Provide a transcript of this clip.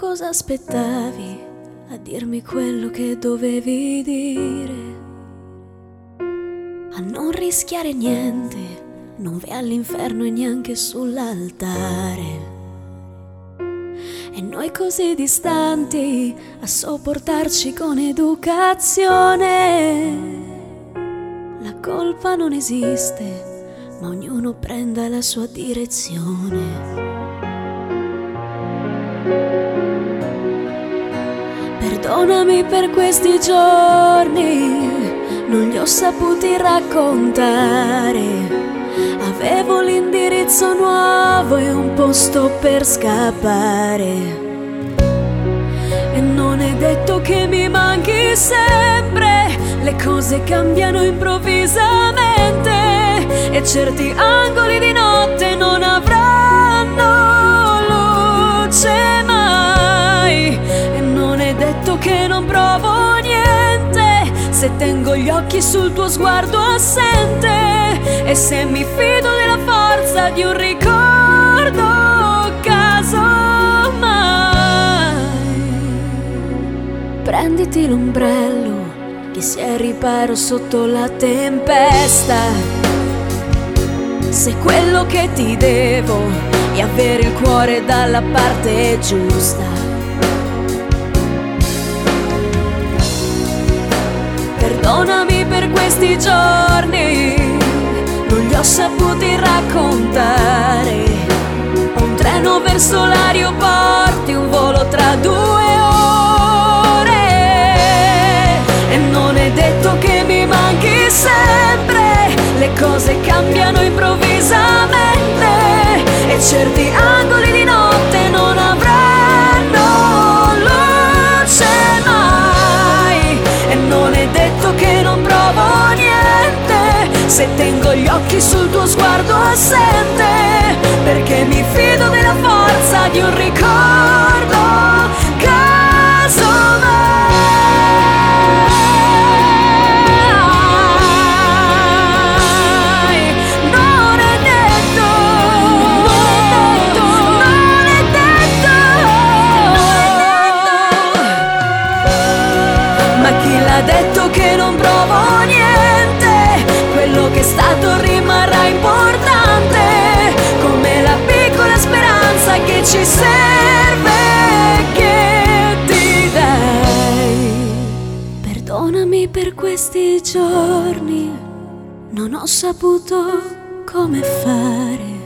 cosa aspettavi a dirmi quello che dovevi dire? A non rischiare niente, non vai all'inferno e neanche sull'altare. E noi così distanti a sopportarci con educazione. La colpa non esiste, ma ognuno prenda la sua direzione. Perdonami per questi giorni, non li ho saputi raccontare. Avevo l'indirizzo nuovo e un posto per scappare. E non è detto che mi manchi sempre, le cose cambiano improvvisamente e certi angoli di notte che non provo niente se tengo gli occhi sul tuo sguardo assente e se mi fido della forza di un ricordo caso mai. Prenditi l'ombrello che si è riparo sotto la tempesta. Se quello che ti devo è avere il cuore dalla parte giusta. Perdonami per questi giorni, non li ho saputi raccontare. Un treno verso l'aeroporto, un volo tra due ore. E non è detto che mi manchi sempre, le cose cambiano improvvisamente se tengo gli occhi sul tuo sguardo assente, perché mi fido della forza di un ricordo casomai. Detto che non provo niente? Che è stato rimarrà importante, come la piccola speranza che ci serve, che ti dai. Perdonami per questi giorni, non ho saputo come fare.